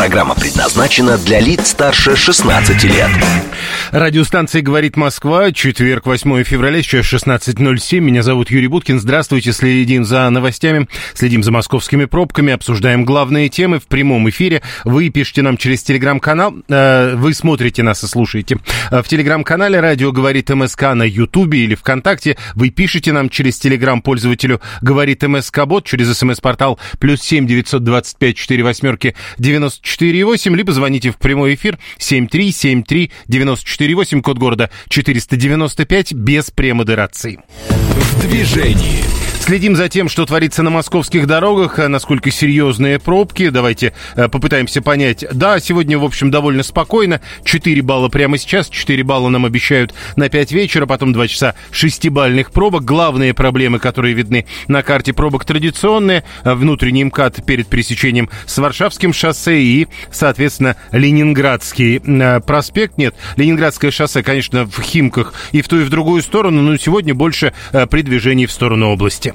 Программа предназначена для лиц старше 16 лет. Радиостанция «Говорит Москва», четверг, 8 февраля, сейчас 16.07. Меня зовут Юрий Буткин. Здравствуйте, следим за новостями, следим за московскими пробками, обсуждаем главные темы в прямом эфире. Вы пишите нам через телеграм-канал, э, вы смотрите нас и слушаете. В телеграм-канале «Радио говорит МСК» на Ютубе или ВКонтакте. Вы пишите нам через телеграм пользователю «Говорит МСК Бот» через смс-портал плюс семь девятьсот двадцать пять четыре восьмерки девяносто четыре восемь, либо звоните в прямой эфир семь три семь три девяносто четыре восемь, код города четыреста девяносто пять без премодерации. В движении. Следим за тем, что творится на московских дорогах, э, насколько серьезные пробки. Давайте э, попытаемся понять. Да, сегодня, в общем, довольно спокойно. 4 балла прямо сейчас, 4 балла нам обещают на 5 вечера, потом 2 часа 6-бальных пробок. Главные проблемы, которые видны на карте пробок традиционные. Э, внутренний МКАД перед пересечением с Варшавским шоссе и, соответственно, Ленинградский проспект. Нет, Ленинградское шоссе, конечно, в Химках и в ту и в другую сторону, но сегодня больше при движении в сторону области.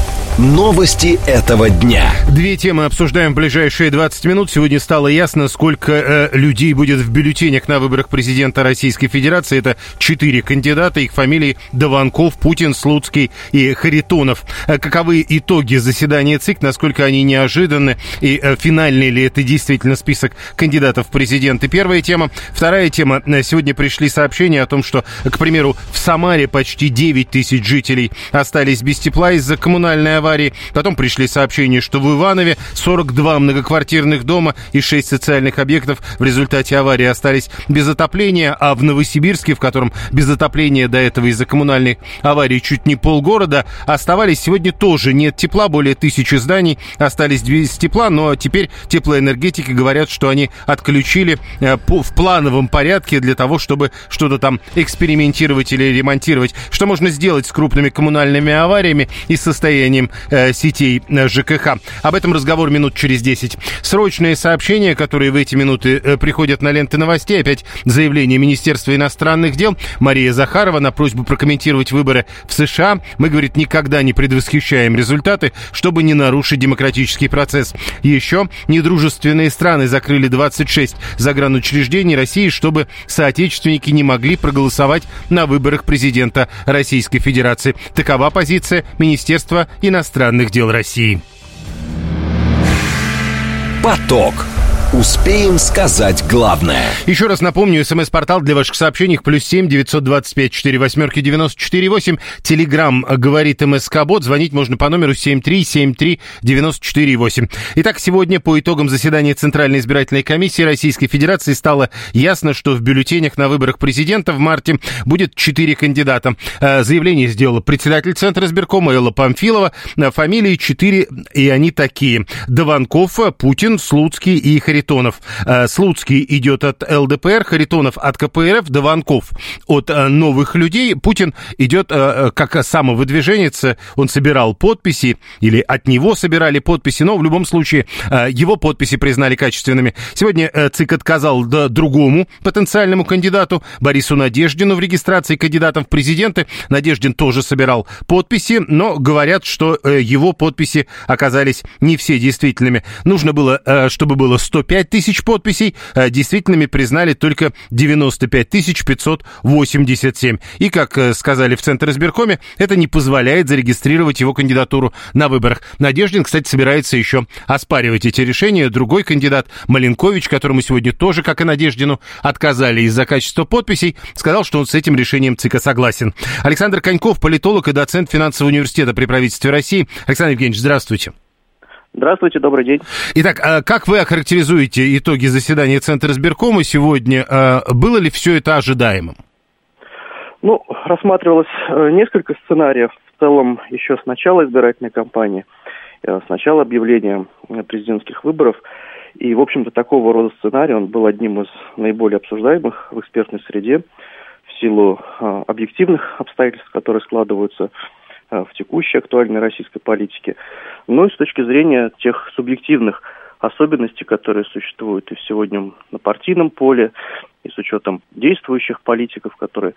Новости этого дня. Две темы обсуждаем в ближайшие 20 минут. Сегодня стало ясно, сколько э, людей будет в бюллетенях на выборах президента Российской Федерации. Это четыре кандидата. Их фамилии Даванков, Путин, Слуцкий и Харитонов. Э, каковы итоги заседания ЦИК, насколько они неожиданны и э, финальный ли это действительно список кандидатов в президенты? Первая тема. Вторая тема. Э, сегодня пришли сообщения о том, что, к примеру, в Самаре почти 9 тысяч жителей остались без тепла из-за коммунальной аварии. Потом пришли сообщения, что в Иванове 42 многоквартирных дома и 6 социальных объектов в результате аварии остались без отопления, а в Новосибирске, в котором без отопления до этого из-за коммунальной аварии чуть не полгорода, оставались сегодня тоже нет тепла, более тысячи зданий остались без тепла, но теперь теплоэнергетики говорят, что они отключили э, в плановом порядке для того, чтобы что-то там экспериментировать или ремонтировать. Что можно сделать с крупными коммунальными авариями и состоянием э, сетей э, ЖКХ. Об этом разговор минут через 10. Срочные сообщения, которые в эти минуты э, приходят на ленты новостей. Опять заявление Министерства иностранных дел. Мария Захарова на просьбу прокомментировать выборы в США. Мы, говорит, никогда не предвосхищаем результаты, чтобы не нарушить демократический процесс. Еще недружественные страны закрыли 26 загранучреждений России, чтобы соотечественники не могли проголосовать на выборах президента Российской Федерации. Такова позиция Министерства иностранных иностранных дел России. Поток. Успеем сказать главное. Еще раз напомню, смс-портал для ваших сообщений плюс семь девятьсот двадцать пять четыре восьмерки девяносто четыре восемь. Телеграмм говорит МСК Бот. Звонить можно по номеру семь три семь три девяносто четыре восемь. Итак, сегодня по итогам заседания Центральной избирательной комиссии Российской Федерации стало ясно, что в бюллетенях на выборах президента в марте будет четыре кандидата. Э, заявление сделала председатель Центра избиркома Элла Памфилова. Э, фамилии четыре, и они такие. Даванков, Путин, Слуцкий и Харитонов. Харитонов. Э, Слуцкий идет от ЛДПР, Харитонов от КПРФ, Дованков от э, новых людей. Путин идет э, как самовыдвиженец, он собирал подписи, или от него собирали подписи, но в любом случае его подписи признали качественными. Сегодня ЦИК отказал другому потенциальному кандидату, Борису Надеждину, в регистрации кандидатов в президенты. Надеждин тоже собирал подписи, но говорят, что его подписи оказались не все действительными. Нужно было, чтобы было 105 5 тысяч подписей, а действительными признали только 95 тысяч 587. И, как э, сказали в Центр избиркоме, это не позволяет зарегистрировать его кандидатуру на выборах. Надеждин, кстати, собирается еще оспаривать эти решения. Другой кандидат, Маленкович, которому сегодня тоже, как и Надеждину, отказали из-за качества подписей, сказал, что он с этим решением ЦИКа согласен. Александр Коньков, политолог и доцент финансового университета при правительстве России. Александр Евгеньевич, здравствуйте. Здравствуйте, добрый день. Итак, а как вы охарактеризуете итоги заседания Центра избиркома сегодня? А было ли все это ожидаемым? Ну, рассматривалось э, несколько сценариев. В целом, еще с начала избирательной кампании, э, с начала объявления президентских выборов. И, в общем-то, такого рода сценарий, он был одним из наиболее обсуждаемых в экспертной среде в силу объективных обстоятельств, которые складываются в текущей актуальной российской политике, но и с точки зрения тех субъективных особенностей, которые существуют и сегодня на партийном поле, и с учетом действующих политиков, которые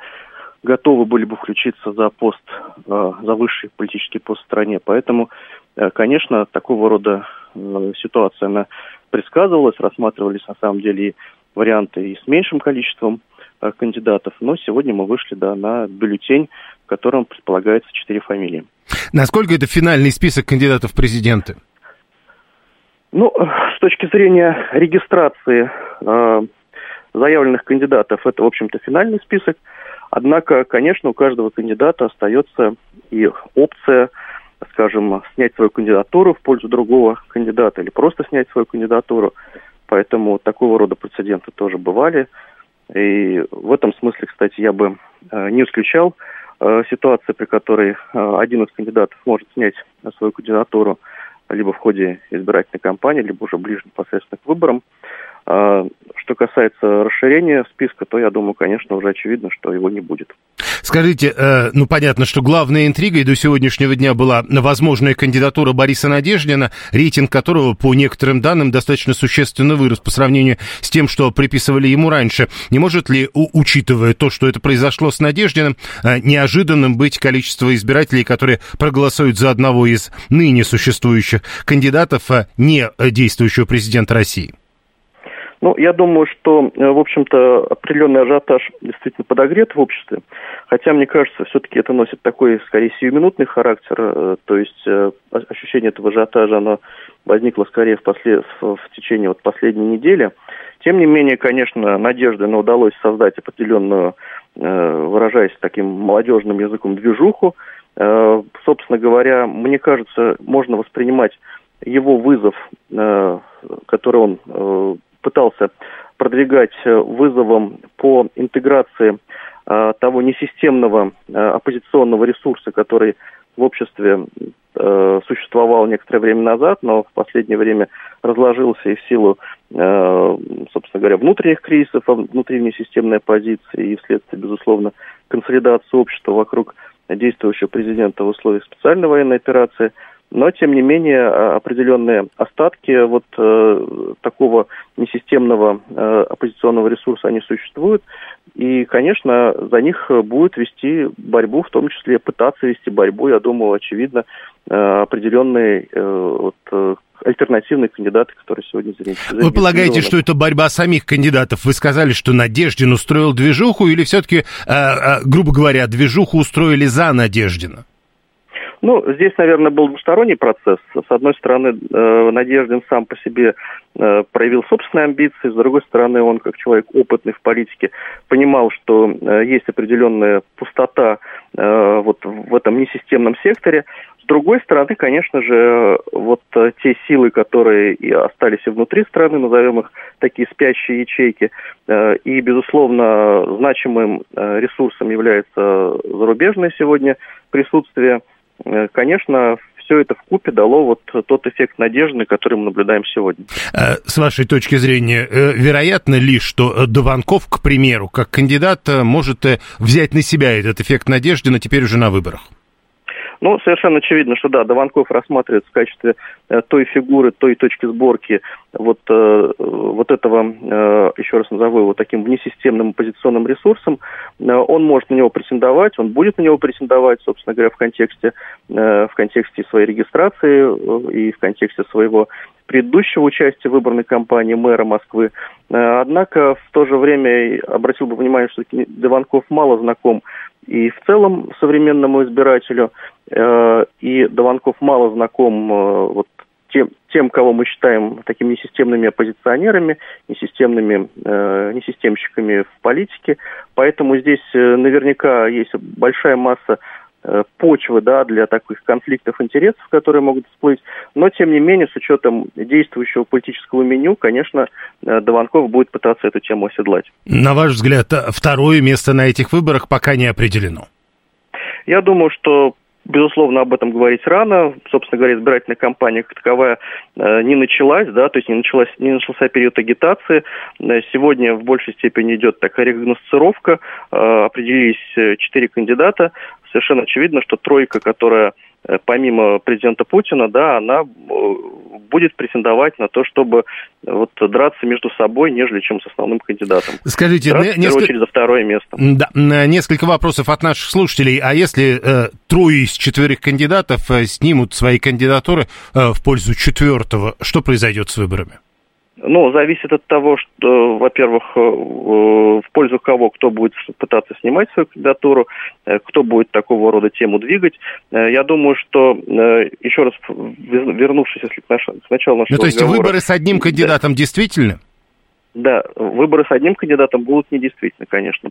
готовы были бы включиться за пост, э, за высший политический пост в стране. Поэтому, э, конечно, такого рода э, ситуация, она предсказывалась, рассматривались на самом деле и варианты и с меньшим количеством кандидатов, но сегодня мы вышли да, на бюллетень, в котором предполагается четыре фамилии. Насколько это финальный список кандидатов в президенты? Ну, с точки зрения регистрации э, заявленных кандидатов, это, в общем-то, финальный список. Однако, конечно, у каждого кандидата остается и опция, скажем, снять свою кандидатуру в пользу другого кандидата или просто снять свою кандидатуру. Поэтому такого рода прецеденты тоже бывали. И в этом смысле, кстати, я бы э, не исключал э, ситуации, при которой э, один из кандидатов может снять свою кандидатуру либо в ходе избирательной кампании, либо уже ближе непосредственно к выборам. А, что касается расширения списка, то я думаю, конечно, уже очевидно, что его не будет. Скажите, э, ну понятно, что главной интригой до сегодняшнего дня была возможная кандидатура Бориса Надеждина, рейтинг которого, по некоторым данным, достаточно существенно вырос по сравнению с тем, что приписывали ему раньше. Не может ли, учитывая то, что это произошло с Надеждиным, э, неожиданным быть количество избирателей, которые проголосуют за одного из ныне существующих кандидатов, а не действующего президента России? Ну, я думаю, что, э, в общем-то, определенный ажиотаж действительно подогрет в обществе. Хотя, мне кажется, все-таки это носит такой, скорее, сиюминутный характер. Э, то есть э, ощущение этого ажиотажа, оно возникло скорее в, после, в, течение вот последней недели. Тем не менее, конечно, надежды, но удалось создать определенную, выражаясь таким молодежным языком, движуху. Собственно говоря, мне кажется, можно воспринимать его вызов, который он пытался продвигать э, вызовом по интеграции э, того несистемного э, оппозиционного ресурса, который в обществе существовал некоторое время назад, но в последнее время разложился и в силу, собственно говоря, внутренних кризисов, внутренней системной оппозиции и вследствие, безусловно, консолидации общества вокруг действующего президента в условиях специальной военной операции – но, тем не менее, а, определенные остатки вот э, такого несистемного э, оппозиционного ресурса, они существуют. И, конечно, за них будет вести борьбу, в том числе пытаться вести борьбу, я думаю, очевидно, э, определенные э, вот, э, альтернативные кандидаты, которые сегодня зарегистрированы. Вы полагаете, что это борьба самих кандидатов? Вы сказали, что Надеждин устроил движуху, или все-таки, э, э, грубо говоря, движуху устроили за Надеждина? Ну, здесь, наверное, был двусторонний процесс. С одной стороны, э, Надеждин сам по себе э, проявил собственные амбиции, с другой стороны, он, как человек опытный в политике, понимал, что э, есть определенная пустота вот в этом несистемном секторе. С другой стороны, конечно же, вот те силы, которые и остались и внутри страны, назовем их такие спящие ячейки, и, безусловно, значимым ресурсом является зарубежное сегодня присутствие – конечно, все это в купе дало вот тот эффект надежды, который мы наблюдаем сегодня. Э, с вашей точки зрения, э, вероятно ли, что Дованков, к примеру, как кандидат, может взять на себя этот эффект надежды, но теперь уже на выборах? Ну, совершенно очевидно, что да, Дованков рассматривается в качестве э, той фигуры, той точки сборки вот, э, вот этого, э, еще раз назову его таким внесистемным оппозиционным ресурсом. Он может на него претендовать, он будет на него претендовать, собственно говоря, в контексте, в контексте своей регистрации и в контексте своего предыдущего участия в выборной кампании мэра Москвы. Э, однако в то же время обратил бы внимание, что Дованков мало знаком и в целом современному избирателю. Э, и Дованков мало знаком э, вот тем, тем, кого мы считаем такими несистемными оппозиционерами, несистемными, э, несистемщиками в политике. Поэтому здесь наверняка есть большая масса почвы да, для таких конфликтов интересов, которые могут всплыть. Но, тем не менее, с учетом действующего политического меню, конечно, э, Дованков будет пытаться эту тему оседлать. На ваш взгляд, второе место на этих выборах пока не определено? Я думаю, что Безусловно, об этом говорить рано. Собственно говоря, избирательная кампания как таковая э, не началась, да, то есть не, началась, не начался период агитации. Э, сегодня в большей степени идет такая регносцировка. Э, определились э, четыре кандидата. Совершенно очевидно, что тройка, которая Э, помимо президента Путина, да, она э, будет претендовать на то, чтобы вот драться между собой, нежели чем с основным кандидатом. Скажите, драться, в первую очередь за второе место. Да, несколько вопросов от наших слушателей. А если э, трое из четверых кандидатов э, снимут свои кандидатуры э, в пользу четвертого, что произойдет с выборами? Ну, зависит от того, что, во-первых, э, в пользу кого, кто будет пытаться снимать свою кандидатуру, э, кто будет такого рода тему двигать. Э, я думаю, что, еще раз вернувшись, если к, наш, к началу нашего Ну, то есть разговора, выборы с одним кандидатом да, действительно? Да, выборы с одним кандидатом будут недействительны, конечно.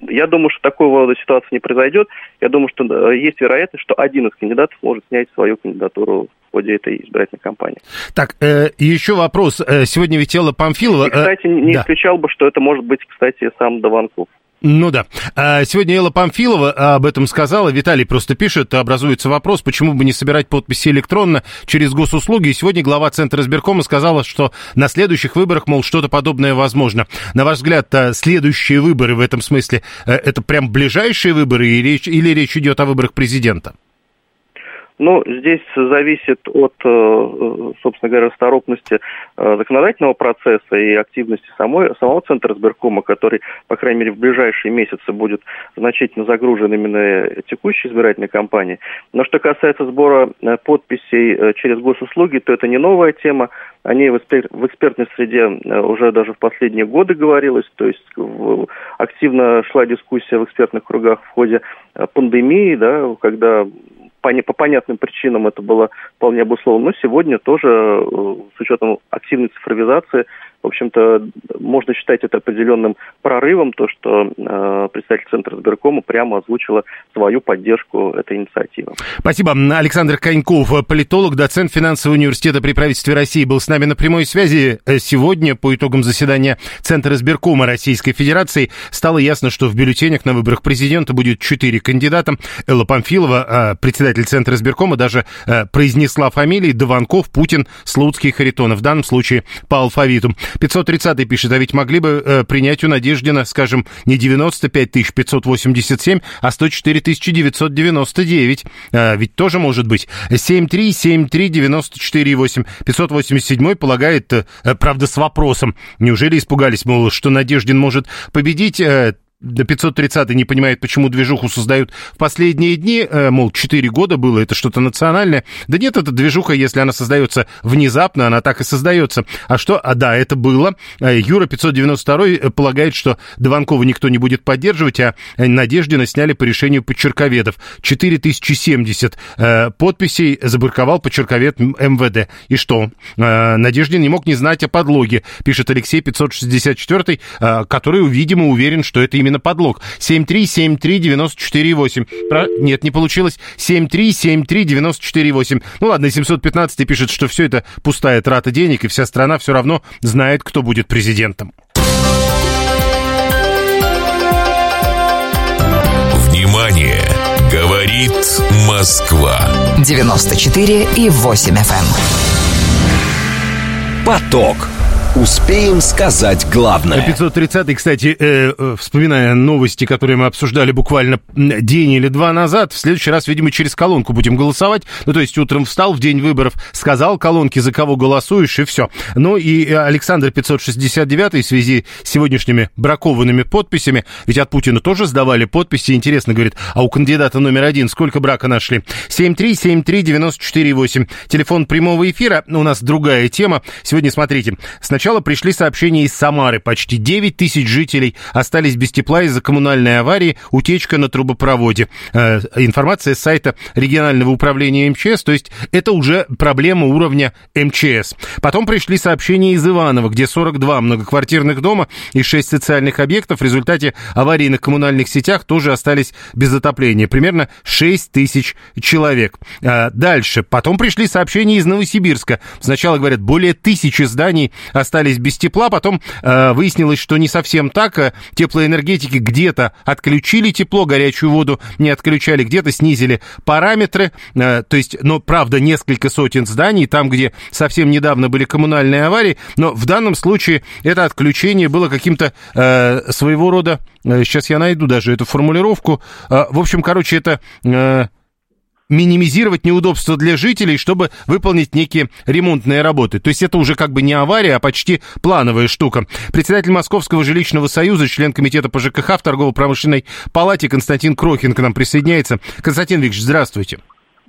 Я думаю, что такого рода ситуации не произойдет. Я думаю, что есть вероятность, что один из кандидатов может снять свою кандидатуру ходе этой избирательной кампании. Так, э, еще вопрос. Э, сегодня ведь Элла Памфилова... И, кстати, не да. исключал бы, что это может быть, кстати, сам Дованков. Ну да. А сегодня Элла Памфилова об этом сказала. Виталий просто пишет, образуется вопрос, почему бы не собирать подписи электронно через госуслуги. И сегодня глава Центра избиркома сказала, что на следующих выборах, мол, что-то подобное возможно. На ваш взгляд, следующие выборы в этом смысле, э, это прям ближайшие выборы или речь, или речь идет о выборах президента? Ну, здесь зависит от, э, собственно говоря, расторопности э, законодательного процесса и активности самой, самого Центра избиркома, который, по крайней мере, в ближайшие месяцы будет значительно загружен именно текущей избирательной кампанией. Но что касается сбора э, подписей через госуслуги, то это не новая тема. О ней в, экспер- в экспертной среде уже даже в последние годы говорилось, то есть активно шла дискуссия в экспертных кругах в ходе пандемии, да, когда по понятным причинам это было вполне обусловлено. Но сегодня тоже э, с учетом активной цифровизации в общем-то, можно считать это определенным прорывом, то, что э, представитель Центра избиркома прямо озвучила свою поддержку этой инициативы. Спасибо. Александр Коньков, политолог, доцент финансового университета при правительстве России, был с нами на прямой связи. Э, сегодня, по итогам заседания Центра избиркома Российской Федерации, стало ясно, что в бюллетенях на выборах президента будет четыре кандидата. Элла Памфилова, э, председатель Центра избиркома, даже э, произнесла фамилии Дованков, Путин, Слуцкий, Харитонов. В данном случае по алфавиту. 530 пишет, а ведь могли бы э, принять у Надеждина, скажем, не 95 587, а 104 999. А, ведь тоже может быть. 73 73 94 8. 587 полагает, э, правда, с вопросом. Неужели испугались, мол, что Надеждин может победить? Э, до 530 не понимает, почему движуху создают в последние дни, э, мол, 4 года было, это что-то национальное. Да нет, это движуха, если она создается внезапно, она так и создается. А что? А да, это было. Э, Юра 592 э, полагает, что Дованкова никто не будет поддерживать, а Надеждина сняли по решению подчерковедов. 4070 подписей забырковал подчерковед МВД. И что? Надеждин не мог не знать о подлоге, пишет Алексей 564, который, видимо, уверен, что это именно подлог. 7373948. Про... Нет, не получилось. 7373948. Ну ладно, 715 пишет, что все это пустая трата денег, и вся страна все равно знает, кто будет президентом. Внимание! Говорит Москва. 94 и 8 FM. Эм. Поток. Успеем сказать главное. 530 кстати, э, э, вспоминая новости, которые мы обсуждали буквально день или два назад, в следующий раз, видимо, через колонку будем голосовать. Ну, то есть утром встал в день выборов, сказал колонке, за кого голосуешь, и все. Ну, и Александр 569 в связи с сегодняшними бракованными подписями, ведь от Путина тоже сдавали подписи, интересно, говорит, а у кандидата номер один сколько брака нашли? 7373948. Телефон прямого эфира, у нас другая тема. Сегодня, смотрите, сначала Сначала пришли сообщения из Самары. Почти 9 тысяч жителей остались без тепла из-за коммунальной аварии, утечка на трубопроводе. Э, информация с сайта регионального управления МЧС, то есть это уже проблема уровня МЧС. Потом пришли сообщения из Иванова, где 42 многоквартирных дома и 6 социальных объектов в результате аварии на коммунальных сетях тоже остались без отопления. Примерно 6 тысяч человек. Э, дальше. Потом пришли сообщения из Новосибирска. Сначала говорят, более тысячи зданий остались остались без тепла. Потом э, выяснилось, что не совсем так. Э, теплоэнергетики где-то отключили тепло, горячую воду не отключали, где-то снизили параметры. Э, то есть, но, правда, несколько сотен зданий, там, где совсем недавно были коммунальные аварии. Но в данном случае это отключение было каким-то э, своего рода... Э, сейчас я найду даже эту формулировку. Э, в общем, короче, это... Э, минимизировать неудобства для жителей, чтобы выполнить некие ремонтные работы. То есть это уже как бы не авария, а почти плановая штука. Председатель Московского жилищного союза, член комитета по ЖКХ в торгово-промышленной палате Константин Крохин к нам присоединяется. Константин Викторович, здравствуйте.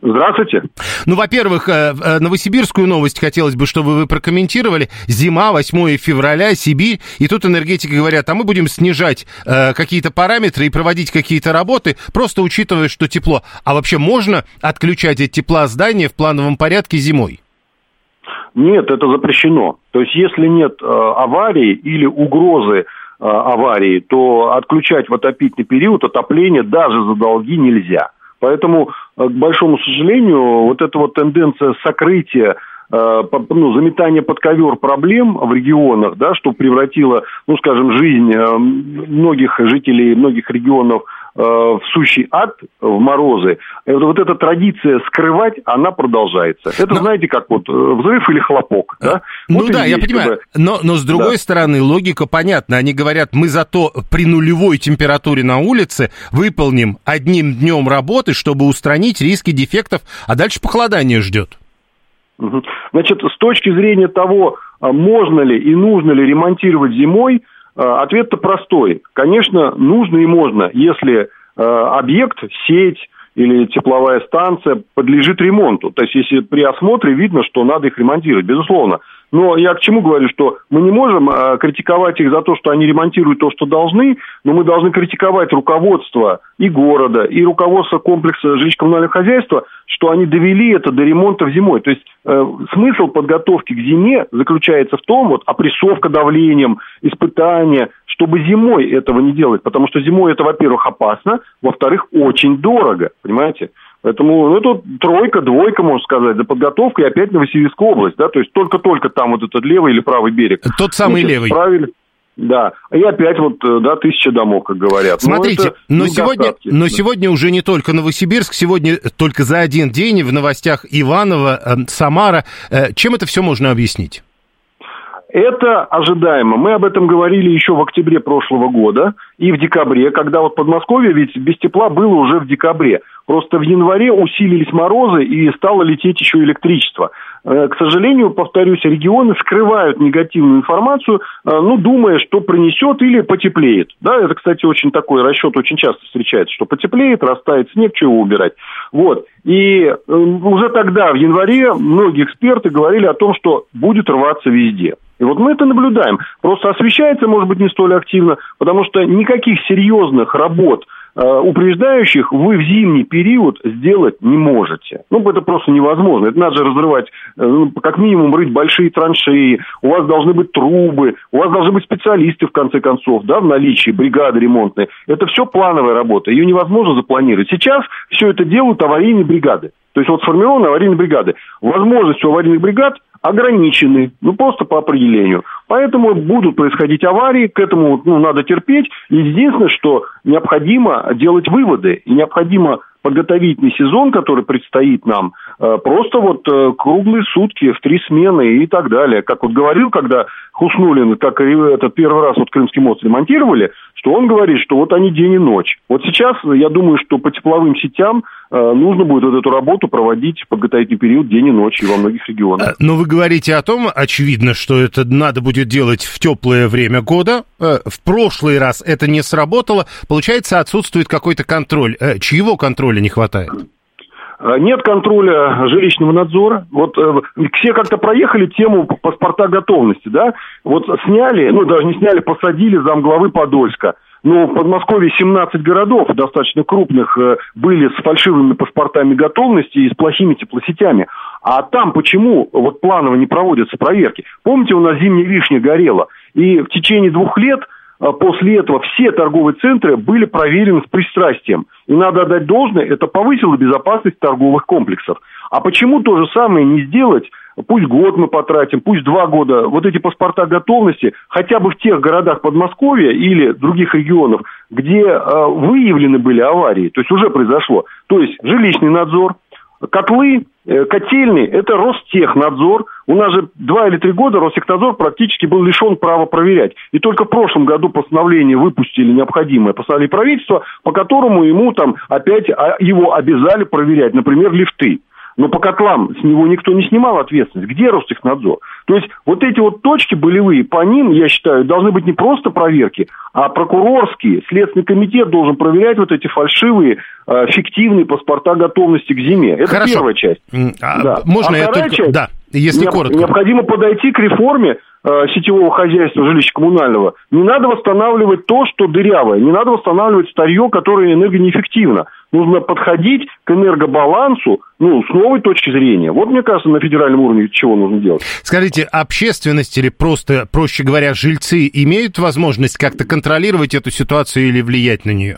Здравствуйте. Ну, во-первых, э, э, новосибирскую новость хотелось бы, чтобы вы прокомментировали. Зима, 8 февраля, Сибирь, и тут энергетики говорят, а мы будем снижать э, какие-то параметры и проводить какие-то работы, просто учитывая, что тепло. А вообще можно отключать от тепла здания в плановом порядке зимой? Нет, это запрещено. То есть, если нет э, аварии или угрозы э, аварии, то отключать в отопительный период отопление даже за долги нельзя. Поэтому, к большому сожалению, вот эта вот тенденция сокрытия э, ну, заметание под ковер проблем в регионах, да, что превратило, ну, скажем, жизнь э, многих жителей многих регионов Э, в сущий ад, в морозы, вот эта традиция скрывать, она продолжается. Это, но... знаете, как вот э, взрыв или хлопок, да? Ну вот да, я понимаю, чтобы... но, но с другой да. стороны, логика понятна. Они говорят, мы зато при нулевой температуре на улице выполним одним днем работы, чтобы устранить риски дефектов, а дальше похолодание ждет. Значит, с точки зрения того, а можно ли и нужно ли ремонтировать зимой, Э, ответ-то простой. Конечно, нужно и можно, если э, объект, сеть или тепловая станция подлежит ремонту. То есть, если при осмотре видно, что надо их ремонтировать, безусловно. Но я к чему говорю, что мы не можем э, критиковать их за то, что они ремонтируют то, что должны, но мы должны критиковать руководство и города, и руководство комплекса жилищно-коммунального хозяйства, что они довели это до ремонта в зимой. То есть э, смысл подготовки к зиме заключается в том, вот опрессовка давлением, испытания, чтобы зимой этого не делать, потому что зимой это, во-первых, опасно, во-вторых, очень дорого, понимаете? Поэтому ну, это тройка, двойка, можно сказать, за подготовкой опять Новосибирская область, да, то есть только-только там вот этот левый или правый берег. Тот самый Значит, левый. Справили. Да, и опять вот, э, да, тысяча домов, как говорят. Ну, Смотрите, но, но сегодня, но сегодня уже не только Новосибирск, сегодня только за один день в новостях Иваново, э, Самара. Э, чем это все можно объяснить? Это ожидаемо. Мы об этом говорили еще в октябре прошлого года и в декабре, когда вот Подмосковье ведь без тепла было уже в декабре. Просто в январе усилились морозы и стало лететь еще электричество. Э, к сожалению, повторюсь, регионы скрывают негативную информацию, э, ну, думая, что принесет или потеплеет. Да, это, кстати, очень такой расчет очень часто встречается, что потеплеет, растает снег, чего убирать. Вот. И э, уже тогда, в январе, многие эксперты говорили о том, что будет рваться везде. И вот мы это наблюдаем. Просто освещается, может быть, не столь активно, потому что никаких серьезных работ упреждающих вы в зимний период сделать не можете. Ну, это просто невозможно. Это надо же разрывать, э, ну, как минимум рыть большие траншеи, у вас должны быть трубы, у вас должны быть специалисты, в конце концов, да, в наличии, бригады ремонтные. Это все плановая работа, ее невозможно запланировать. Сейчас все это делают аварийные бригады. То есть вот сформированы аварийные бригады. Возможность у аварийных бригад ограничены, ну просто по определению. Поэтому будут происходить аварии, к этому ну, надо терпеть. Единственное, что необходимо делать выводы, и необходимо подготовительный сезон, который предстоит нам, э, просто вот э, круглые сутки в три смены и так далее. Как вот говорил, когда Хуснулин, как этот первый раз вот Крымский мост ремонтировали, что он говорит, что вот они день и ночь. Вот сейчас, я думаю, что по тепловым сетям нужно будет вот эту работу проводить в подготовительный период день и ночь и во многих регионах. Но вы говорите о том, очевидно, что это надо будет делать в теплое время года. В прошлый раз это не сработало. Получается, отсутствует какой-то контроль. Чьего контроля не хватает? Э, нет контроля жилищного надзора. Вот э, все как-то проехали тему паспорта готовности, да? Вот сняли, ну даже не сняли, посадили замглавы Подольска. Но в Подмосковье 17 городов, достаточно крупных, э, были с фальшивыми паспортами готовности и с плохими теплосетями. А там почему вот планово не проводятся проверки? Помните, у нас зимняя вишня горела, и в течение двух лет – а после этого все торговые центры были проверены с пристрастием. И надо отдать должное, это повысило безопасность торговых комплексов. А почему то же самое не сделать пусть год мы потратим, пусть два года, вот эти паспорта готовности хотя бы в тех городах Подмосковья или других регионов, где э, выявлены были аварии, то есть уже произошло. То есть жилищный надзор, котлы, э, котельные – это Ростехнадзор. У нас же два или три года Ростехнадзор практически был лишен права проверять. И только в прошлом году постановление выпустили необходимое постановление правительства, по которому ему там опять а, его обязали проверять, например, лифты. Но по котлам с него никто не снимал ответственность. Где Ростехнадзор? То есть вот эти вот точки болевые, по ним, я считаю, должны быть не просто проверки, а прокурорские. Следственный комитет должен проверять вот эти фальшивые, э, фиктивные паспорта готовности к зиме. Это Хорошо. первая часть. А, Да. Можно А я только... часть? Да, если Необ- коротко. Необходимо подойти к реформе э, сетевого хозяйства жилищно-коммунального. Не надо восстанавливать то, что дырявое. Не надо восстанавливать старье, которое энергонеэффективно. Нужно подходить к энергобалансу ну, с новой точки зрения. Вот, мне кажется, на федеральном уровне чего нужно делать. Скажите, общественность или просто, проще говоря, жильцы имеют возможность как-то контролировать эту ситуацию или влиять на нее?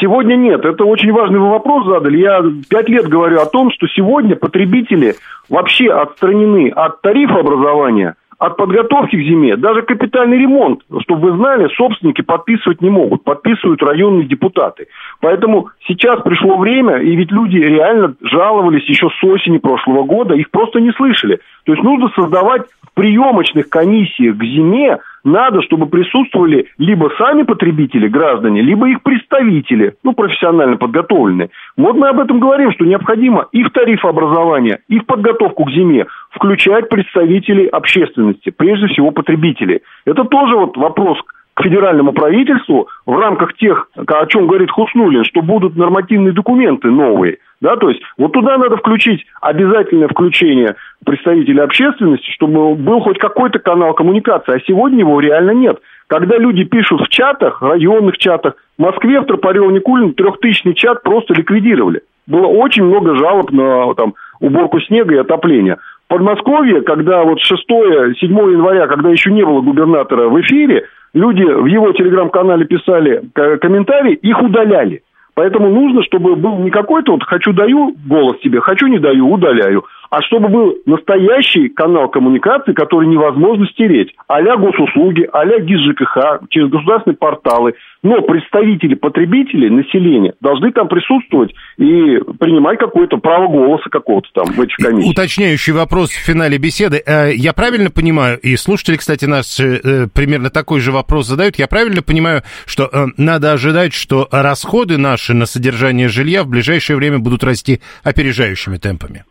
Сегодня нет. Это очень важный вы вопрос задали. Я пять лет говорю о том, что сегодня потребители вообще отстранены от тарифообразования, от подготовки к зиме. Даже капитальный ремонт, чтобы вы знали, собственники подписывать не могут. Подписывают районные депутаты. Поэтому сейчас пришло время, и ведь люди реально жаловались еще с осени прошлого года, их просто не слышали. То есть нужно создавать в приемочных комиссиях к зиме надо, чтобы присутствовали либо сами потребители, граждане, либо их представители, ну, профессионально подготовленные. Вот мы об этом говорим, что необходимо и в тарифообразование, и в подготовку к зиме включать представителей общественности, прежде всего потребителей. Это тоже вот вопрос к федеральному правительству в рамках тех, о чем говорит Хуснулин, что будут нормативные документы новые. Да, то есть вот туда надо включить обязательное включение представителей общественности, чтобы был хоть какой-то канал коммуникации, а сегодня его реально нет. Когда люди пишут в чатах, районных чатах, в Москве в Тропареве Никулин трехтысячный чат просто ликвидировали. Было очень много жалоб на там, уборку снега и отопление. В Подмосковье, когда вот 6-7 января, когда еще не было губернатора в эфире, люди в его телеграм-канале писали к- комментарии, их удаляли. Поэтому нужно, чтобы был не какой-то вот «хочу даю голос тебе, хочу не даю, удаляю», а чтобы был настоящий канал коммуникации, который невозможно стереть. А-ля госуслуги, а-ля ГИС ЖКХ, через государственные порталы. Но представители потребителей, населения должны там присутствовать и принимать какое-то право голоса какого-то там в этих комиссиях. Уточняющий вопрос в финале беседы. Э, Я правильно понимаю, и слушатели, кстати, нас э, примерно такой же вопрос задают, я правильно понимаю, что э, надо ожидать, что расходы наши на содержание жилья в ближайшее время будут расти опережающими темпами?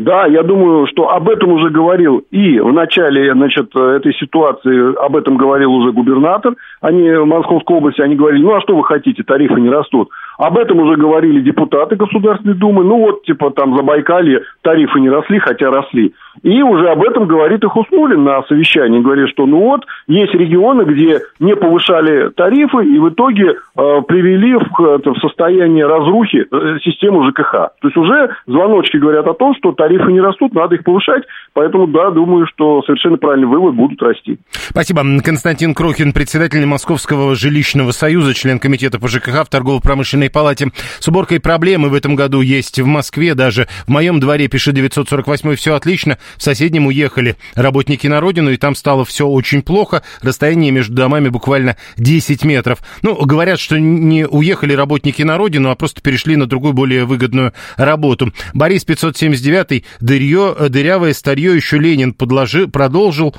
Да, я думаю, что об этом уже говорил и в начале значит, этой ситуации, об этом говорил уже губернатор, они в Московской области, они говорили, ну а что вы хотите, тарифы не растут. Об этом уже говорили депутаты Государственной Думы, ну вот, типа, там, за Байкалье тарифы не росли, хотя росли. И уже об этом говорит и Хуснулин на совещании, говорит, что ну вот, есть регионы, где не повышали тарифы и в итоге э, привели в, это, в состояние разрухи э, систему ЖКХ. То есть уже звоночки говорят о том, что тарифы не растут, надо их повышать, поэтому, да, думаю, что совершенно правильный вывод, будут расти. Спасибо. Константин Крохин, председатель Московского жилищного союза, член комитета по ЖКХ в торгово-промышленной палате. С уборкой проблемы в этом году есть в Москве даже. В моем дворе, пишет 948 все отлично. В соседнем уехали работники на родину, и там стало все очень плохо. Расстояние между домами буквально 10 метров. Ну, говорят, что не уехали работники на родину, а просто перешли на другую, более выгодную работу. Борис 579, дырье, дырявое старье еще Ленин подложи, продолжил,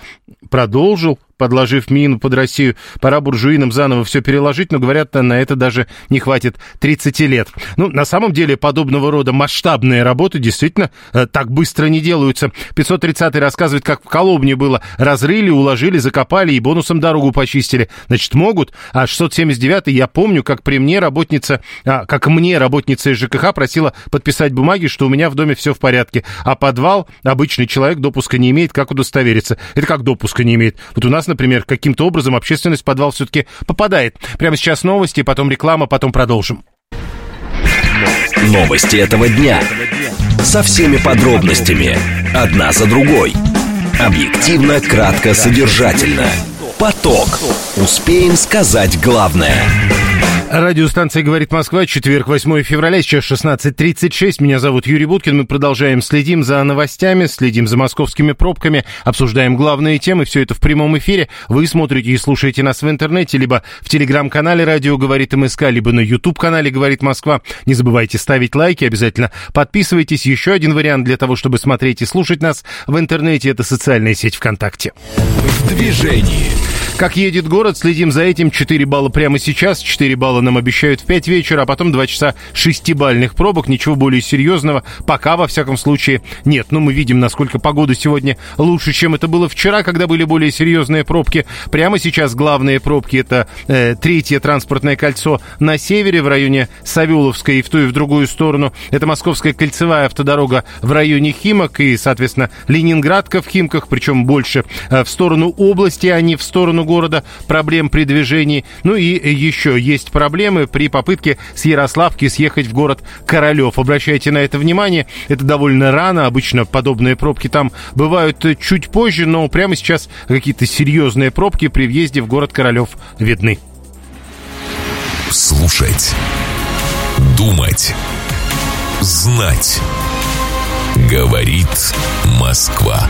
продолжил, подложив мину под Россию. Пора буржуинам заново все переложить, но, говорят, на это даже не хватит 30 лет. Ну, на самом деле, подобного рода масштабные работы действительно э, так быстро не делаются. 530 рассказывает, как в Коломне было. Разрыли, уложили, закопали и бонусом дорогу почистили. Значит, могут. А 679 я помню, как при мне работница, а, как мне работница из ЖКХ просила подписать бумаги, что у меня в доме все в порядке. А подвал обычный человек допуска не имеет, как удостовериться. Это как допуска не имеет. Вот у нас, например, каким-то образом общественность в подвал все-таки попадает. Прямо сейчас новости, потом реклама, потом продолжим. Новости этого дня. Со всеми подробностями. Одна за другой. Объективно, кратко, содержательно. Поток. Успеем сказать главное. Радиостанция «Говорит Москва», четверг, 8 февраля, сейчас 16.36. Меня зовут Юрий Буткин. Мы продолжаем, следим за новостями, следим за московскими пробками, обсуждаем главные темы. Все это в прямом эфире. Вы смотрите и слушаете нас в интернете, либо в телеграм-канале «Радио говорит МСК», либо на YouTube-канале «Говорит Москва». Не забывайте ставить лайки, обязательно подписывайтесь. Еще один вариант для того, чтобы смотреть и слушать нас в интернете, это социальная сеть ВКонтакте. В движении. Как едет город, следим за этим. 4 балла прямо сейчас, 4 балла нам обещают в 5 вечера, а потом 2 часа шестибальных пробок. Ничего более серьезного пока, во всяком случае, нет. Но мы видим, насколько погода сегодня лучше, чем это было вчера, когда были более серьезные пробки. Прямо сейчас главные пробки это э, третье транспортное кольцо на севере, в районе Савеловской и в ту и в другую сторону. Это Московская кольцевая автодорога в районе Химок и, соответственно, Ленинградка в Химках, причем больше э, в сторону области, а не в сторону города, проблем при движении. Ну и еще есть проблемы при попытке с Ярославки съехать в город Королев. Обращайте на это внимание, это довольно рано, обычно подобные пробки там бывают чуть позже, но прямо сейчас какие-то серьезные пробки при въезде в город Королев видны. Слушать. Думать. Знать. Говорит Москва.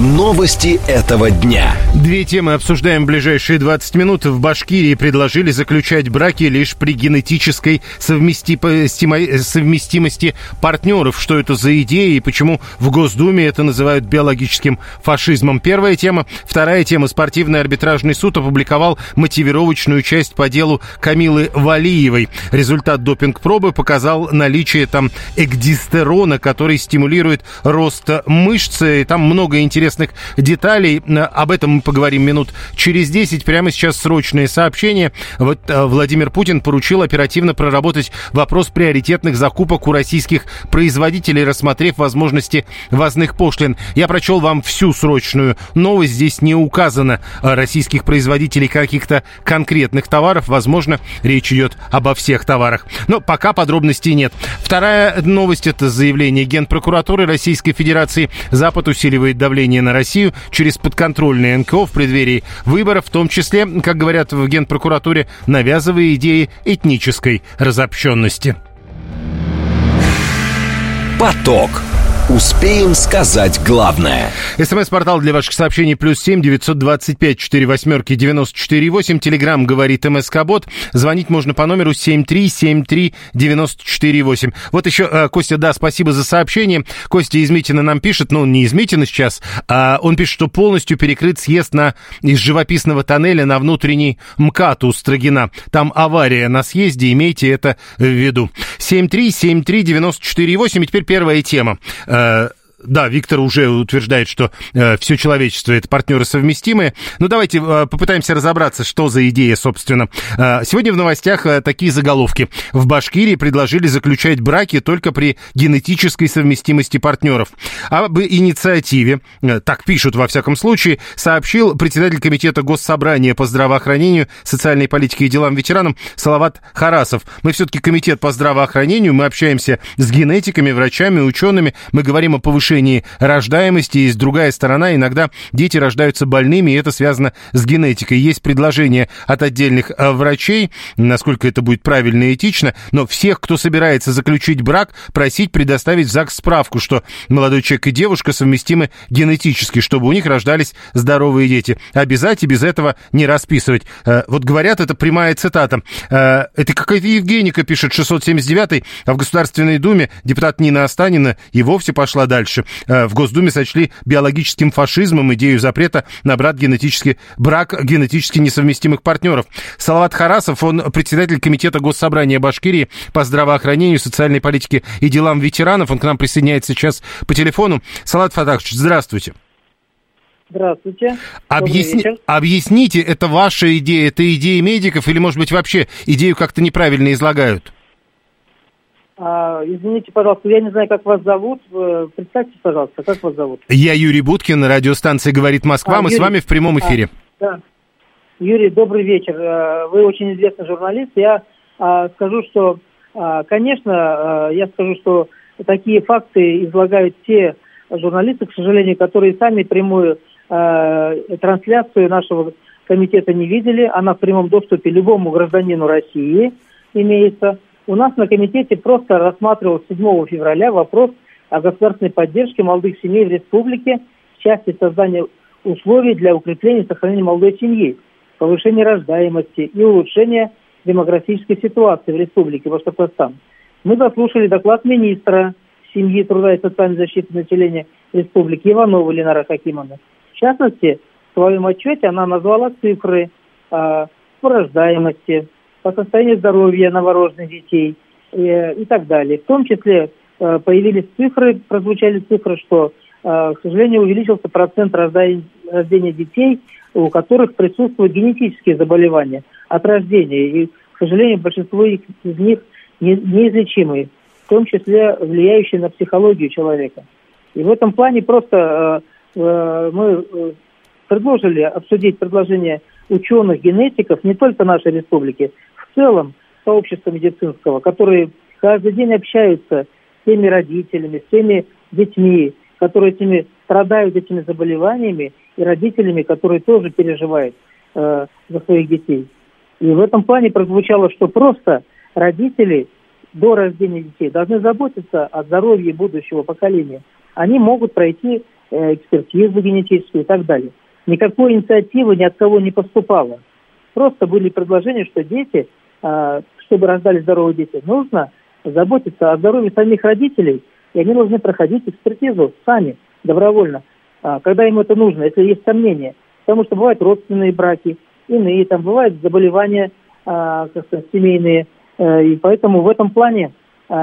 Новости этого дня. Две темы обсуждаем в ближайшие 20 минут. В Башкирии предложили заключать браки лишь при генетической совместимости партнеров. Что это за идея и почему в Госдуме это называют биологическим фашизмом? Первая тема. Вторая тема. Спортивный арбитражный суд опубликовал мотивировочную часть по делу Камилы Валиевой. Результат допинг-пробы показал наличие там экдистерона, который стимулирует рост мышцы. И там много интересного интересных деталей. Об этом мы поговорим минут через 10. Прямо сейчас срочные сообщения. Вот э, Владимир Путин поручил оперативно проработать вопрос приоритетных закупок у российских производителей, рассмотрев возможности ввозных пошлин. Я прочел вам всю срочную новость. Здесь не указано российских производителей каких-то конкретных товаров. Возможно, речь идет обо всех товарах. Но пока подробностей нет. Вторая новость – это заявление Генпрокуратуры Российской Федерации. Запад усиливает давление давление на Россию через подконтрольные НКО в преддверии выборов, в том числе, как говорят в Генпрокуратуре, навязывая идеи этнической разобщенности. Поток. Успеем сказать главное. СМС-портал для ваших сообщений плюс семь девятьсот двадцать пять четыре восьмерки девяносто четыре восемь. Телеграмм говорит МСК Бот. Звонить можно по номеру семь три семь три девяносто четыре восемь. Вот еще, э, Костя, да, спасибо за сообщение. Костя из Митина нам пишет, ну, не из Митина сейчас, а он пишет, что полностью перекрыт съезд на, из живописного тоннеля на внутренний МКАД у Строгина. Там авария на съезде, имейте это в виду. Семь три семь три девяносто четыре восемь. И теперь первая тема. Э, да, Виктор уже утверждает, что э, все человечество это партнеры совместимые. Ну, давайте э, попытаемся разобраться, что за идея, собственно. Э, сегодня в новостях э, такие заголовки. В Башкирии предложили заключать браки только при генетической совместимости партнеров. Об инициативе, э, так пишут во всяком случае, сообщил председатель комитета Госсобрания по здравоохранению, социальной политике и делам ветеранам Салават Харасов. Мы все-таки комитет по здравоохранению, мы общаемся с генетиками, врачами, учеными, мы говорим о повышении повышении рождаемости. Есть другая сторона. Иногда дети рождаются больными, и это связано с генетикой. Есть предложение от отдельных э, врачей, насколько это будет правильно и этично, но всех, кто собирается заключить брак, просить предоставить в ЗАГС справку, что молодой человек и девушка совместимы генетически, чтобы у них рождались здоровые дети. Обязать и без этого не расписывать. Э, вот говорят, это прямая цитата. Э, это какая-то Евгеника пишет, 679 а в Государственной Думе депутат Нина Останина и вовсе пошла дальше. Э, в Госдуме сочли биологическим фашизмом идею запрета на брат генетически, брак генетически несовместимых партнеров. Салават Харасов, он председатель Комитета Госсобрания Башкирии по здравоохранению, социальной политике и делам ветеранов. Он к нам присоединяется сейчас по телефону. Салават Фатахович, здравствуйте. Здравствуйте. Объясни... Объясните, это ваша идея, это идея медиков или, может быть, вообще идею как-то неправильно излагают? А, извините, пожалуйста, я не знаю, как вас зовут. Представьте, пожалуйста, как вас зовут? Я Юрий Буткин, радиостанция «Говорит Москва». А, Мы Юрий... с вами в прямом эфире. А, да. Юрий, добрый вечер. Э, вы очень известный журналист. Я а, скажу, что, а, конечно, а, я скажу, что такие факты излагают те журналисты, к сожалению, которые сами прямую э, трансляцию нашего комитета не видели. Она в прямом доступе любому гражданину России имеется. У нас на комитете просто рассматривал 7 февраля вопрос о государственной поддержке молодых семей в республике в части создания условий для укрепления и сохранения молодой семьи, повышения рождаемости и улучшения демографической ситуации в республике Башкортостан. Мы заслушали доклад министра семьи, труда и социальной защиты населения республики Иванова Ленара Хакимовна. В частности, в своем отчете она назвала цифры э, по рождаемости, по состоянию здоровья новорожденных детей э, и так далее. В том числе э, появились цифры, прозвучали цифры, что, э, к сожалению, увеличился процент рождения, рождения детей, у которых присутствуют генетические заболевания от рождения. И, к сожалению, большинство из них не, неизлечимые, в том числе влияющие на психологию человека. И в этом плане просто э, э, мы э, предложили обсудить предложение ученых-генетиков не только нашей республики, целом сообщества медицинского, которые каждый день общаются с теми родителями, с теми детьми, которые этими страдают этими заболеваниями, и родителями, которые тоже переживают э, за своих детей. И в этом плане прозвучало, что просто родители до рождения детей должны заботиться о здоровье будущего поколения – они могут пройти э, экспертизу генетическую и так далее. Никакой инициативы ни от кого не поступало. Просто были предложения, что дети, чтобы рождали здоровые дети, нужно заботиться о здоровье самих родителей, и они должны проходить экспертизу сами, добровольно, э, когда им это нужно, если есть сомнения. Потому что бывают родственные браки, иные, там бывают заболевания э, как семейные, э, и поэтому в этом плане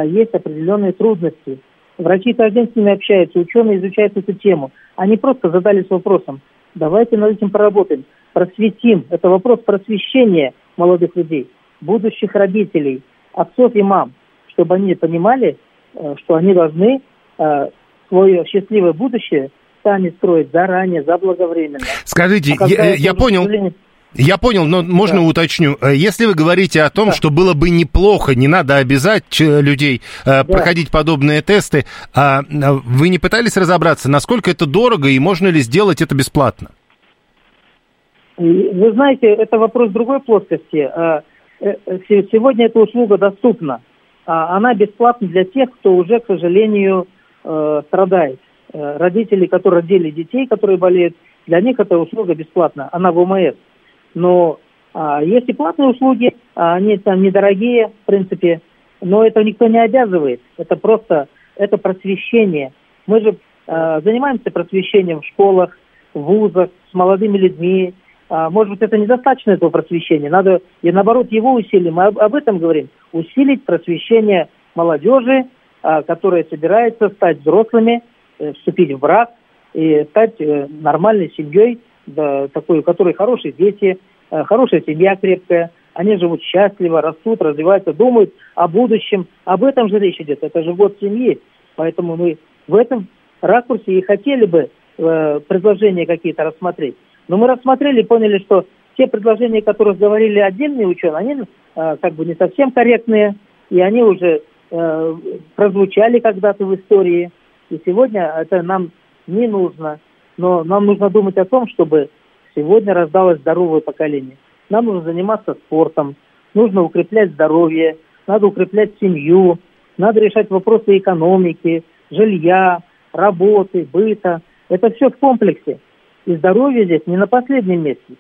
есть определенные трудности. Врачи каждый день с ними общаются, ученые изучают эту тему. Они просто задались вопросом, давайте над этим поработаем, просветим. Это вопрос просвещения молодых людей, будущих родителей, отцов и мам, чтобы они понимали, э, что они должны э, свое счастливое будущее сами строить заранее, заблаговременно. Скажите, а я, я понял. Я понял, но можно да. уточню. Э, если вы говорите о том, да. что было бы неплохо, не надо обязать людей э, да. проходить подобные тесты, а вы не пытались разобраться, насколько это дорого и можно ли сделать это бесплатно? Вы знаете, это вопрос другой плоскости. А, э, сегодня эта услуга доступна. А она бесплатна для тех, кто уже, к сожалению, страдает. Родители, которые родили детей, которые болеют, для них эта услуга бесплатна. Она в ОМС но а, есть и платные услуги, а, они там недорогие, в принципе, но это никто не обязывает. Это просто, это просвещение. Мы же занимаемся просвещением в школах, в вузах, с молодыми людьми. А, может быть, это недостаточно этого просвещения. Надо, и наоборот, его усилим. Мы об, об этом говорим. Усилить просвещение молодежи, а, которая собирается стать взрослыми, э, вступить в брак и стать э, нормальной семьей, да, такой, у которой хорошие дети, э, хорошая семья крепкая, они живут счастливо, растут, развиваются, думают о будущем. Об этом же речь идет. Это же год семьи. Поэтому мы в этом ракурсе и хотели бы э, предложения какие-то рассмотреть. Но мы рассмотрели и поняли, что те предложения, которые говорили отдельные ученые, они э, как бы не совсем корректные, и они уже э, прозвучали когда-то в истории. И сегодня это нам не нужно. Но нам нужно думать о том, чтобы сегодня рождалось здоровое поколение. Нам нужно заниматься спортом, нужно укреплять здоровье, надо укреплять семью, надо решать вопросы экономики, жилья, работы, быта. Это все в комплексе. И здоровье здесь не на последнем месте.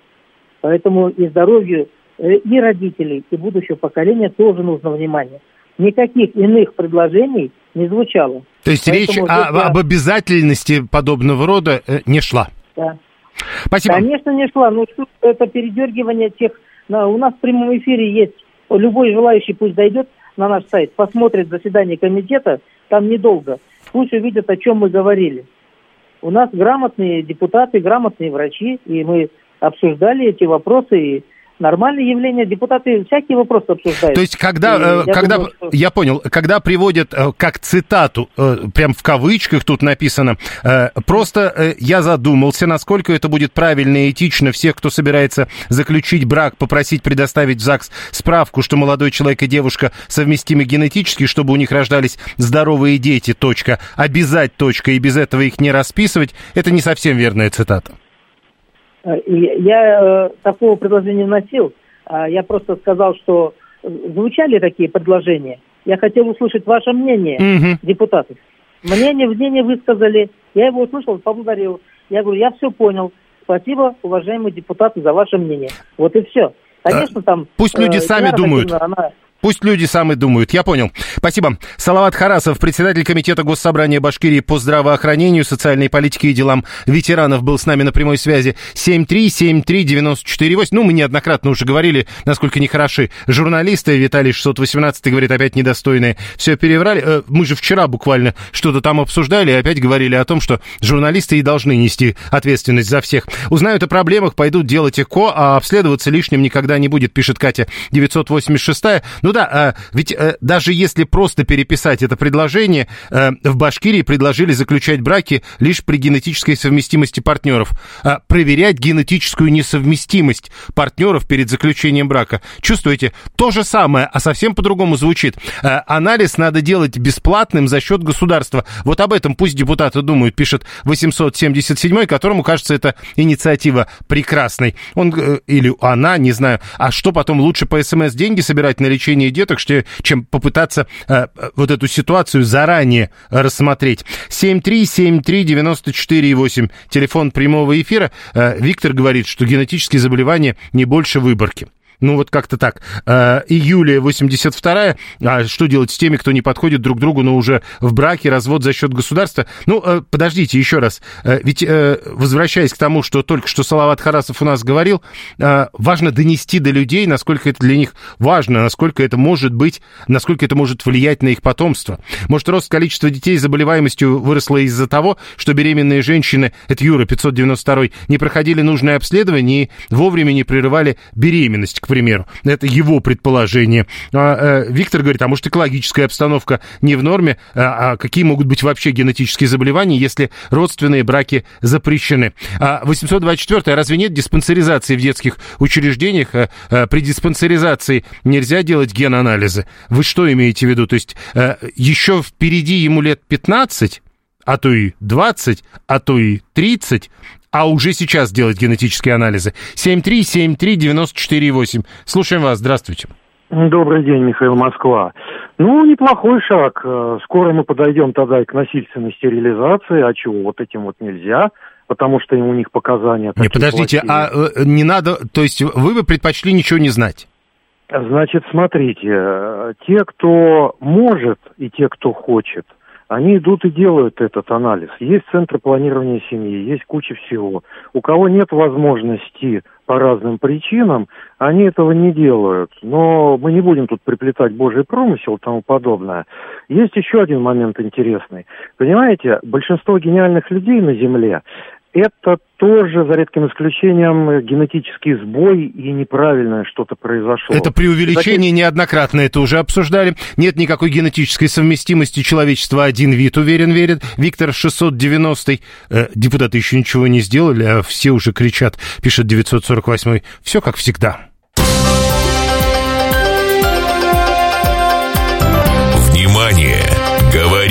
Поэтому и здоровью э, и родителей, и будущего поколения тоже нужно внимание. Никаких иных предложений не звучало. То есть Поэтому речь о, я... об обязательности подобного рода э, не шла? Да. Спасибо. Конечно, не шла. Но это передергивание тех... У нас в прямом эфире есть... Любой желающий пусть зайдет на наш сайт, посмотрит заседание комитета, там недолго. Пусть увидят, о чем мы говорили. У нас грамотные депутаты, грамотные врачи, и мы обсуждали эти вопросы, и нормальное явление. Депутаты всякие вопросы обсуждают. То есть, когда, и, э, я, когда думаю, что... я понял, когда приводят э, как цитату, э, прям в кавычках тут написано, просто я задумался, насколько это будет правильно и этично всех, кто собирается заключить брак, попросить предоставить в ЗАГС справку, что молодой человек и девушка совместимы генетически, чтобы у них рождались здоровые дети, точка. Обязать, точка, и без этого их не расписывать, это не совсем верная цитата. Э, я э, такого предложения вносил. А я просто сказал, что звучали такие предложения. Я хотел услышать ваше мнение, угу. депутатов. Мнение, мнение высказали. Я его услышал, поблагодарил. Я говорю, я все понял. Спасибо, уважаемые депутаты, за ваше мнение. Вот и все. Конечно, там... Пусть люди э, сами думают. Она Пусть люди сами думают. Я понял. Спасибо. Салават Харасов, председатель Комитета Госсобрания Башкирии по здравоохранению, социальной политике и делам ветеранов, был с нами на прямой связи. 7373948. Ну, мы неоднократно уже говорили, насколько нехороши журналисты. Виталий 618 говорит, опять недостойные. Все переврали. Э, мы же вчера буквально что-то там обсуждали и опять говорили о том, что журналисты и должны нести ответственность за всех. Узнают о проблемах, пойдут делать ЭКО, а обследоваться лишним никогда не будет, пишет Катя 986. Ну, ну да, а, ведь э, даже если просто переписать это предложение, э, в Башкирии предложили заключать браки лишь при генетической совместимости партнеров. А проверять генетическую несовместимость партнеров перед заключением брака. Чувствуете? То же самое, а совсем по-другому звучит. Э, анализ надо делать бесплатным за счет государства. Вот об этом пусть депутаты думают, пишет 877, которому кажется эта инициатива прекрасной. Он или она, не знаю. А что потом лучше по СМС деньги собирать на лечение рождения деток, чем попытаться э, вот эту ситуацию заранее рассмотреть. 7373948, телефон прямого эфира. Э, Виктор говорит, что генетические заболевания не больше выборки. Ну, вот как-то так. Э, июля 82-я. А что делать с теми, кто не подходит друг другу, но уже в браке, развод за счет государства? Ну, э, подождите еще раз. Э, ведь, э, возвращаясь к тому, что только что Салават Харасов у нас говорил, важно донести до людей, насколько это для них важно, насколько это может быть, насколько это может влиять на их потомство. Может, рост количества детей с заболеваемостью выросло из-за того, что беременные женщины, это Юра 592 не проходили нужное обследование и вовремя не прерывали беременность, к примеру. Это его предположение. А, э, Виктор говорит, а может экологическая обстановка не в норме? А, а какие могут быть вообще генетические заболевания, если родственные браки запрещены? А 824. Разве нет диспансеризации в детских учреждениях? А, а, при диспансеризации нельзя делать генанализы? Вы что имеете в виду? То есть а, еще впереди ему лет 15? а то и 20, а то и 30, а уже сейчас делать генетические анализы. 7373948. Слушаем вас. Здравствуйте. Добрый день, Михаил Москва. Ну, неплохой шаг. Э, скоро мы подойдем тогда и к насильственной стерилизации. А чего, вот этим вот нельзя, потому что у них показания... Не, подождите, плохие. а э, не надо... То есть вы бы предпочли ничего не знать? Значит, смотрите, э, те, кто может и те, кто хочет – они идут и делают этот анализ. Есть центры планирования семьи, есть куча всего. У кого нет возможности по разным причинам, они этого не делают. Но мы не будем тут приплетать Божий промысел и тому подобное. Есть еще один момент интересный. Понимаете, большинство гениальных людей на Земле это тоже, за редким исключением, генетический сбой и неправильное что-то произошло. Это преувеличение неоднократно, это уже обсуждали. Нет никакой генетической совместимости человечества. Один вид, уверен, верит. Виктор 690 э, депутаты еще ничего не сделали, а все уже кричат, пишет 948 Все как всегда.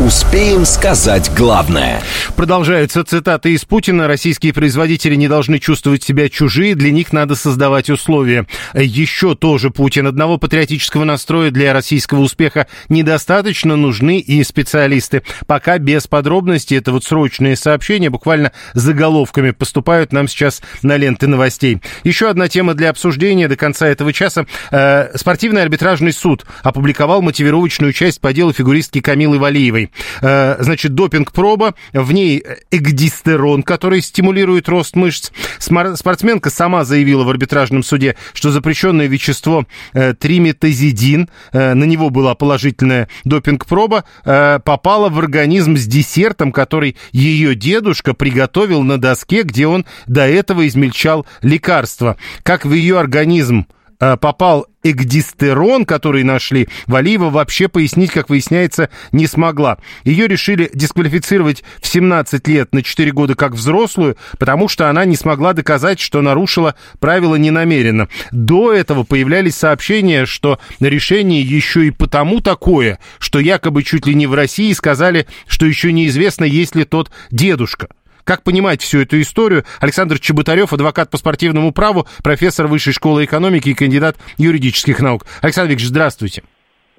Успеем сказать главное. Продолжаются цитаты из Путина. Российские производители не должны чувствовать себя чужие, для них надо создавать условия. Еще тоже Путин. Одного патриотического настроя для российского успеха недостаточно, нужны и специалисты. Пока без подробностей, это вот срочные сообщения, буквально заголовками поступают нам сейчас на ленты новостей. Еще одна тема для обсуждения до конца этого часа. Э, спортивный арбитражный суд опубликовал мотивировочную часть по делу фигуристки Камилы Валиевой. Э, значит, допинг-проба, в ней экдистерон, который стимулирует рост мышц. Спортсменка сама заявила в арбитражном суде, что запрещенное вещество э, триметазидин, э, на него была положительная допинг-проба, попала в организм с десертом, который ее дедушка приготовил на доске, где он до этого измельчал лекарства. Как в ее организм попал экдистерон, который нашли, Валиева вообще пояснить, как выясняется, не смогла. Ее решили дисквалифицировать в 17 лет на 4 года как взрослую, потому что она не смогла доказать, что нарушила правила ненамеренно. До этого появлялись сообщения, что решение еще и потому такое, что якобы чуть ли не в России сказали, что еще неизвестно, есть ли тот дедушка. Как понимать всю эту историю? Александр Чеботарев, адвокат по спортивному праву, профессор Высшей школы экономики и кандидат юридических наук. Александр Викторович, здравствуйте.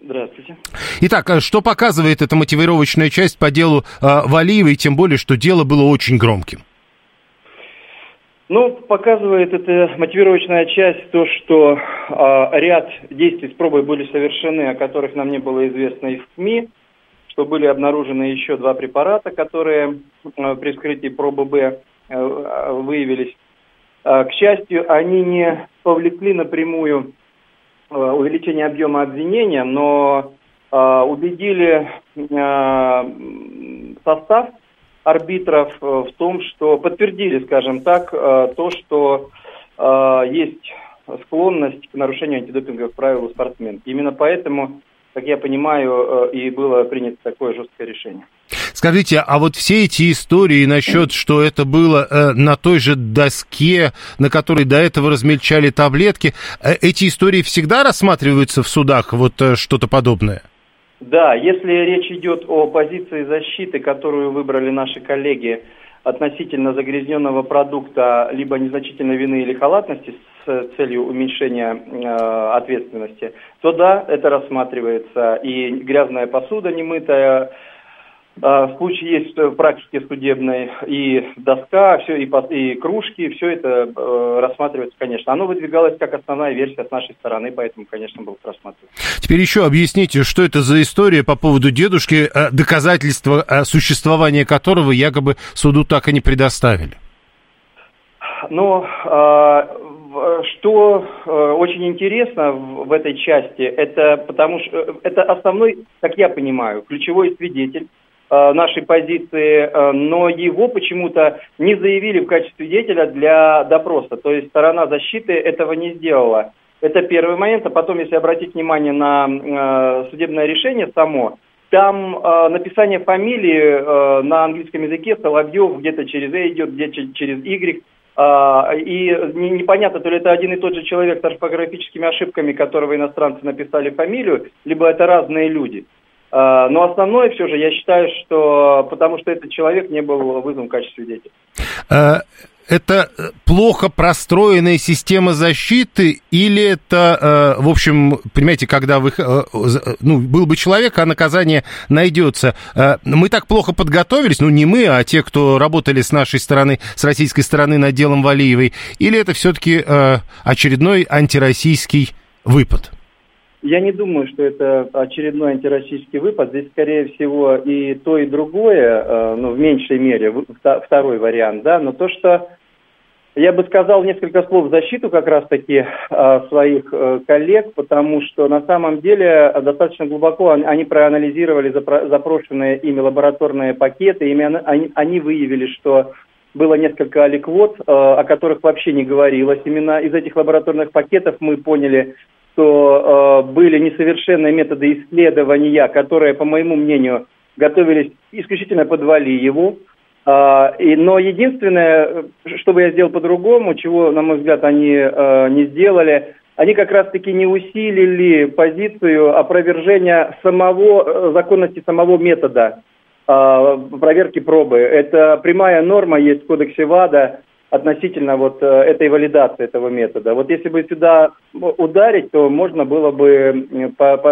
Здравствуйте. Итак, а что показывает эта мотивировочная часть по делу э, Валиевой, тем более, что дело было очень громким? Ну, показывает эта мотивировочная часть то, что э, ряд действий с пробой были совершены, о которых нам не было известно из СМИ что были обнаружены еще два препарата, которые э, при вскрытии пробы Б э, выявились. Э, к счастью, они не повлекли напрямую увеличение объема обвинения, но убедили состав арбитров в том, что подтвердили, скажем так, то, что есть склонность к нарушению антидопинговых правил у спортсменки. Именно поэтому как я понимаю, э, и было принято такое жесткое решение. Скажите, а вот все эти истории насчет, что это было э, на той же доске, на которой до этого размельчали таблетки, э, эти истории всегда рассматриваются в судах, вот что-то подобное? Да, если речь идет о позиции защиты, которую выбрали наши коллеги относительно загрязненного продукта либо незначительной вины или халатности с целью уменьшения э, ответственности, то да, это рассматривается. И грязная посуда немытая, э, в случае есть в практике судебной и доска, все, и, и кружки, все это э, рассматривается, конечно. Оно выдвигалось как основная версия с нашей стороны, поэтому, конечно, было рассматривать. Теперь еще объясните, что это за история по поводу дедушки, э, доказательства э, существования которого якобы суду так и не предоставили? Ну, э, что э, очень интересно в, в этой части, это потому что э, это основной, как я понимаю, ключевой свидетель э, нашей позиции, э, но его почему-то не заявили в качестве свидетеля для допроса. То есть сторона защиты этого не сделала. Это первый момент. А потом, если обратить внимание на э, судебное решение само, там э, написание фамилии э, на английском языке Соловьев где-то через «э» идет, где-то через «y». А, и непонятно, то ли это один и тот же человек с орфографическими ошибками, которого иностранцы написали фамилию, либо это разные люди. А, но основное все же, я считаю, что потому что этот человек не был вызван в качестве свидетеля. А, это э, плохо простроенная система защиты или это, э, в общем, понимаете, когда вы, э, ну, был бы человек, а наказание найдется. Мы так плохо подготовились, ну, не мы, а те, кто работали с нашей стороны, с российской стороны над делом Валиевой, или это все-таки очередной антироссийский выпад? Я не думаю, что это очередной антироссийский выпад. Здесь, скорее всего, и то, и другое, ну, в меньшей мере, второй вариант, да, но то, что я бы сказал несколько слов в защиту как раз-таки э, своих э, коллег, потому что на самом деле достаточно глубоко они, проанализировали запро- запрошенные ими лабораторные пакеты, ими они, выявили, что было несколько аликвот, э, о которых вообще не говорилось. Именно из этих лабораторных пакетов мы поняли, что э, были несовершенные методы исследования, которые, по моему мнению, готовились исключительно под Валиеву. А, и, но единственное, что бы я сделал по-другому, чего, на мой взгляд, они э, не сделали, они как раз-таки не усилили позицию опровержения самого, э, законности самого метода э, проверки пробы. Это прямая норма есть в кодексе ВАДА относительно вот э, этой валидации этого метода. Вот если бы сюда ударить, то можно было бы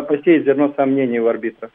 посеять зерно сомнений у арбитра.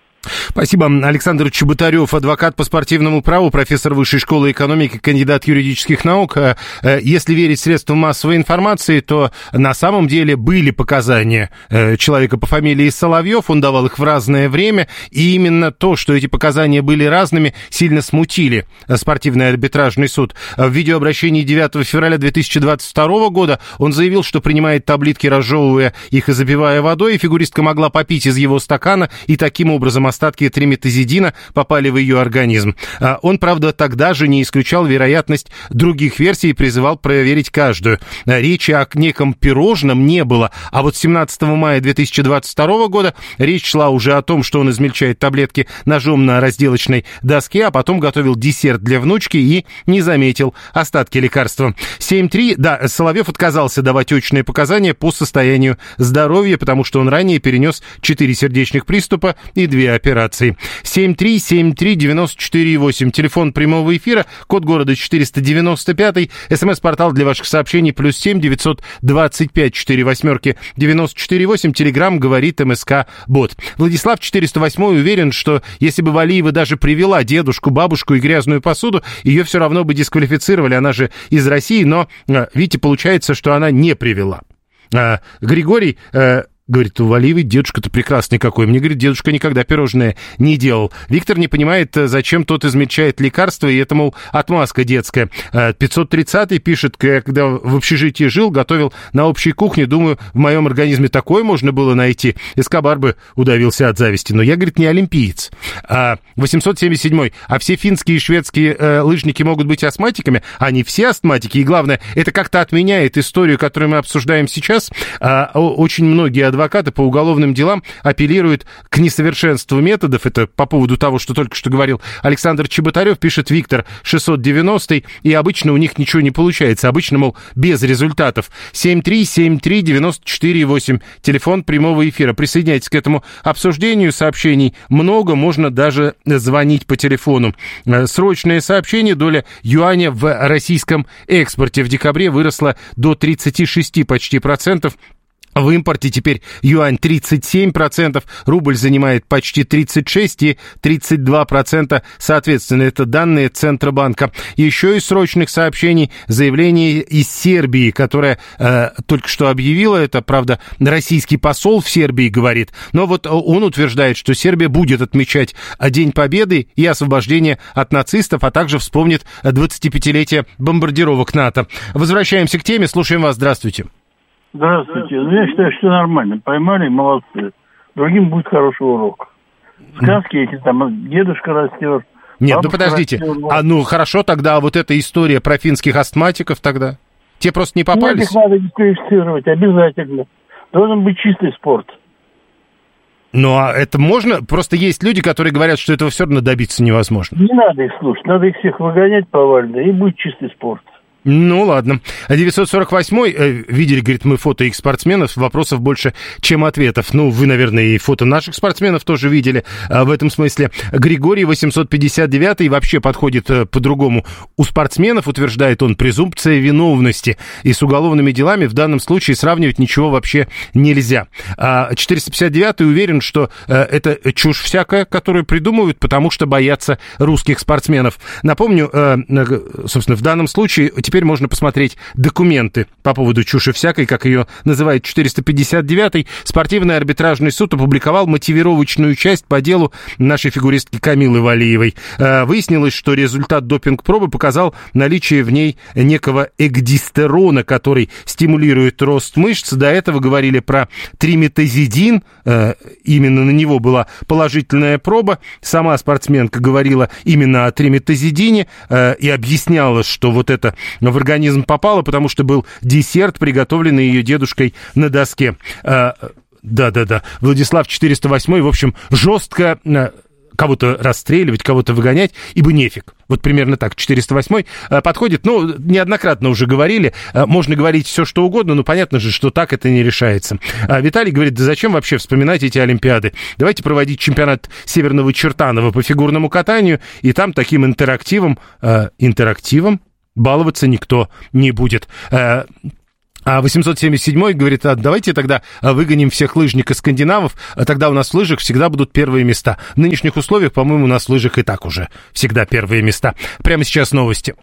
Спасибо. Александр Чеботарев, адвокат по спортивному праву, профессор Высшей школы экономики, кандидат юридических наук. Э, э, если верить средствам массовой информации, то на самом деле были показания э, человека по фамилии Соловьев, он давал их в разное время, и именно то, что эти показания были разными, сильно смутили спортивный арбитражный суд. В видеообращении 9 февраля 2022 года он заявил, что принимает таблетки, разжевывая их и запивая водой, и фигуристка могла попить из его стакана, и таким образом остатки остатки триметазидина попали в ее организм. А он, правда, тогда же не исключал вероятность других версий и призывал проверить каждую. Речи о неком пирожном не было, а вот 17 мая 2022 года речь шла уже о том, что он измельчает таблетки ножом на разделочной доске, а потом готовил десерт для внучки и не заметил остатки лекарства. 7.3, да, Соловьев отказался давать очные показания по состоянию здоровья, потому что он ранее перенес 4 сердечных приступа и 2 операции. 7373948, телефон прямого эфира, код города 495, смс-портал для ваших сообщений плюс 7 925 4 восьмерки. 948, телеграмм говорит МСК Бот. Владислав 408 уверен, что если бы Валиева даже привела дедушку, бабушку и грязную посуду, ее все равно бы дисквалифицировали, она же из России, но, э, видите, получается, что она не привела. А, Григорий э, Говорит, у Валиевой дедушка-то прекрасный какой. Мне, говорит, дедушка никогда пирожное не делал. Виктор не понимает, э, зачем тот измельчает лекарства, и это, мол, отмазка детская. 530-й пишет, когда в общежитии жил, готовил на общей кухне. Думаю, в моем организме такое можно было найти. Эскобар бы удавился от зависти. Но я, говорит, не олимпиец. 877-й. А все финские и шведские э, лыжники могут быть астматиками? Они все астматики. И главное, это как-то отменяет историю, которую мы обсуждаем сейчас. А, очень многие по уголовным делам апеллируют к несовершенству методов. Это по поводу того, что только что говорил Александр Чеботарев, пишет Виктор 690 и обычно у них ничего не получается. Обычно, мол, без результатов. 7373948, телефон прямого эфира. Присоединяйтесь к этому обсуждению сообщений. Много, можно даже звонить по телефону. Э, срочное сообщение. Доля юаня в российском экспорте в декабре выросла до 36 почти процентов в импорте теперь юань 37%, рубль занимает почти 36 и 32%, соответственно, это данные Центробанка. Еще из срочных сообщений заявление из Сербии, которая э, только что объявила, это, правда, российский посол в Сербии говорит, но вот он утверждает, что Сербия будет отмечать День Победы и освобождения от нацистов, а также вспомнит 25-летие бомбардировок НАТО. Возвращаемся к теме, слушаем вас, здравствуйте. Здравствуйте. Ну, я считаю, что нормально. Поймали, молодцы. Другим будет хороший урок. Сказки эти там, дедушка растет. Нет, ну подождите. Растет, а ну хорошо, тогда вот эта история про финских астматиков тогда? Те просто не попались? Нет, их надо дисквалифицировать, обязательно. Должен быть чистый спорт. Ну, а это можно? Просто есть люди, которые говорят, что этого все равно добиться невозможно. Не надо их слушать, надо их всех выгонять повально, и будет чистый спорт. Ну, ладно. 948-й, э, видели, говорит, мы фото их спортсменов, вопросов больше, чем ответов. Ну, вы, наверное, и фото наших спортсменов тоже видели а, в этом смысле. Григорий 859-й вообще подходит э, по-другому. У спортсменов, утверждает он, презумпция виновности. И с уголовными делами в данном случае сравнивать ничего вообще нельзя. А 459-й уверен, что э, это чушь всякая, которую придумывают, потому что боятся русских спортсменов. Напомню, э, собственно, в данном случае теперь можно посмотреть документы по поводу чуши всякой, как ее называет 459-й. Спортивный арбитражный суд опубликовал мотивировочную часть по делу нашей фигуристки Камилы Валиевой. Э, выяснилось, что результат допинг-пробы показал наличие в ней некого эгдистерона, который стимулирует рост мышц. До этого говорили про триметазидин, э, именно на него была положительная проба. Сама спортсменка говорила именно о триметазидине э, и объясняла, что вот это в организм попала, потому что был десерт, приготовленный ее дедушкой на доске. А, да-да-да, Владислав 408, в общем, жестко а, кого-то расстреливать, кого-то выгонять, ибо нефиг. Вот примерно так, 408 а, подходит. Ну, неоднократно уже говорили, можно говорить все, что угодно, но понятно же, что так это не решается. Виталий говорит, да зачем вообще вспоминать эти Олимпиады? Давайте проводить чемпионат Северного Чертанова по фигурному катанию, и там таким интерактивом, интерактивом, баловаться никто не будет. Э, а 877 говорит, а давайте тогда выгоним всех лыжников-скандинавов, а тогда у нас в лыжах всегда будут первые места. В нынешних условиях, по-моему, у нас в лыжах и так уже всегда первые места. Прямо сейчас новости.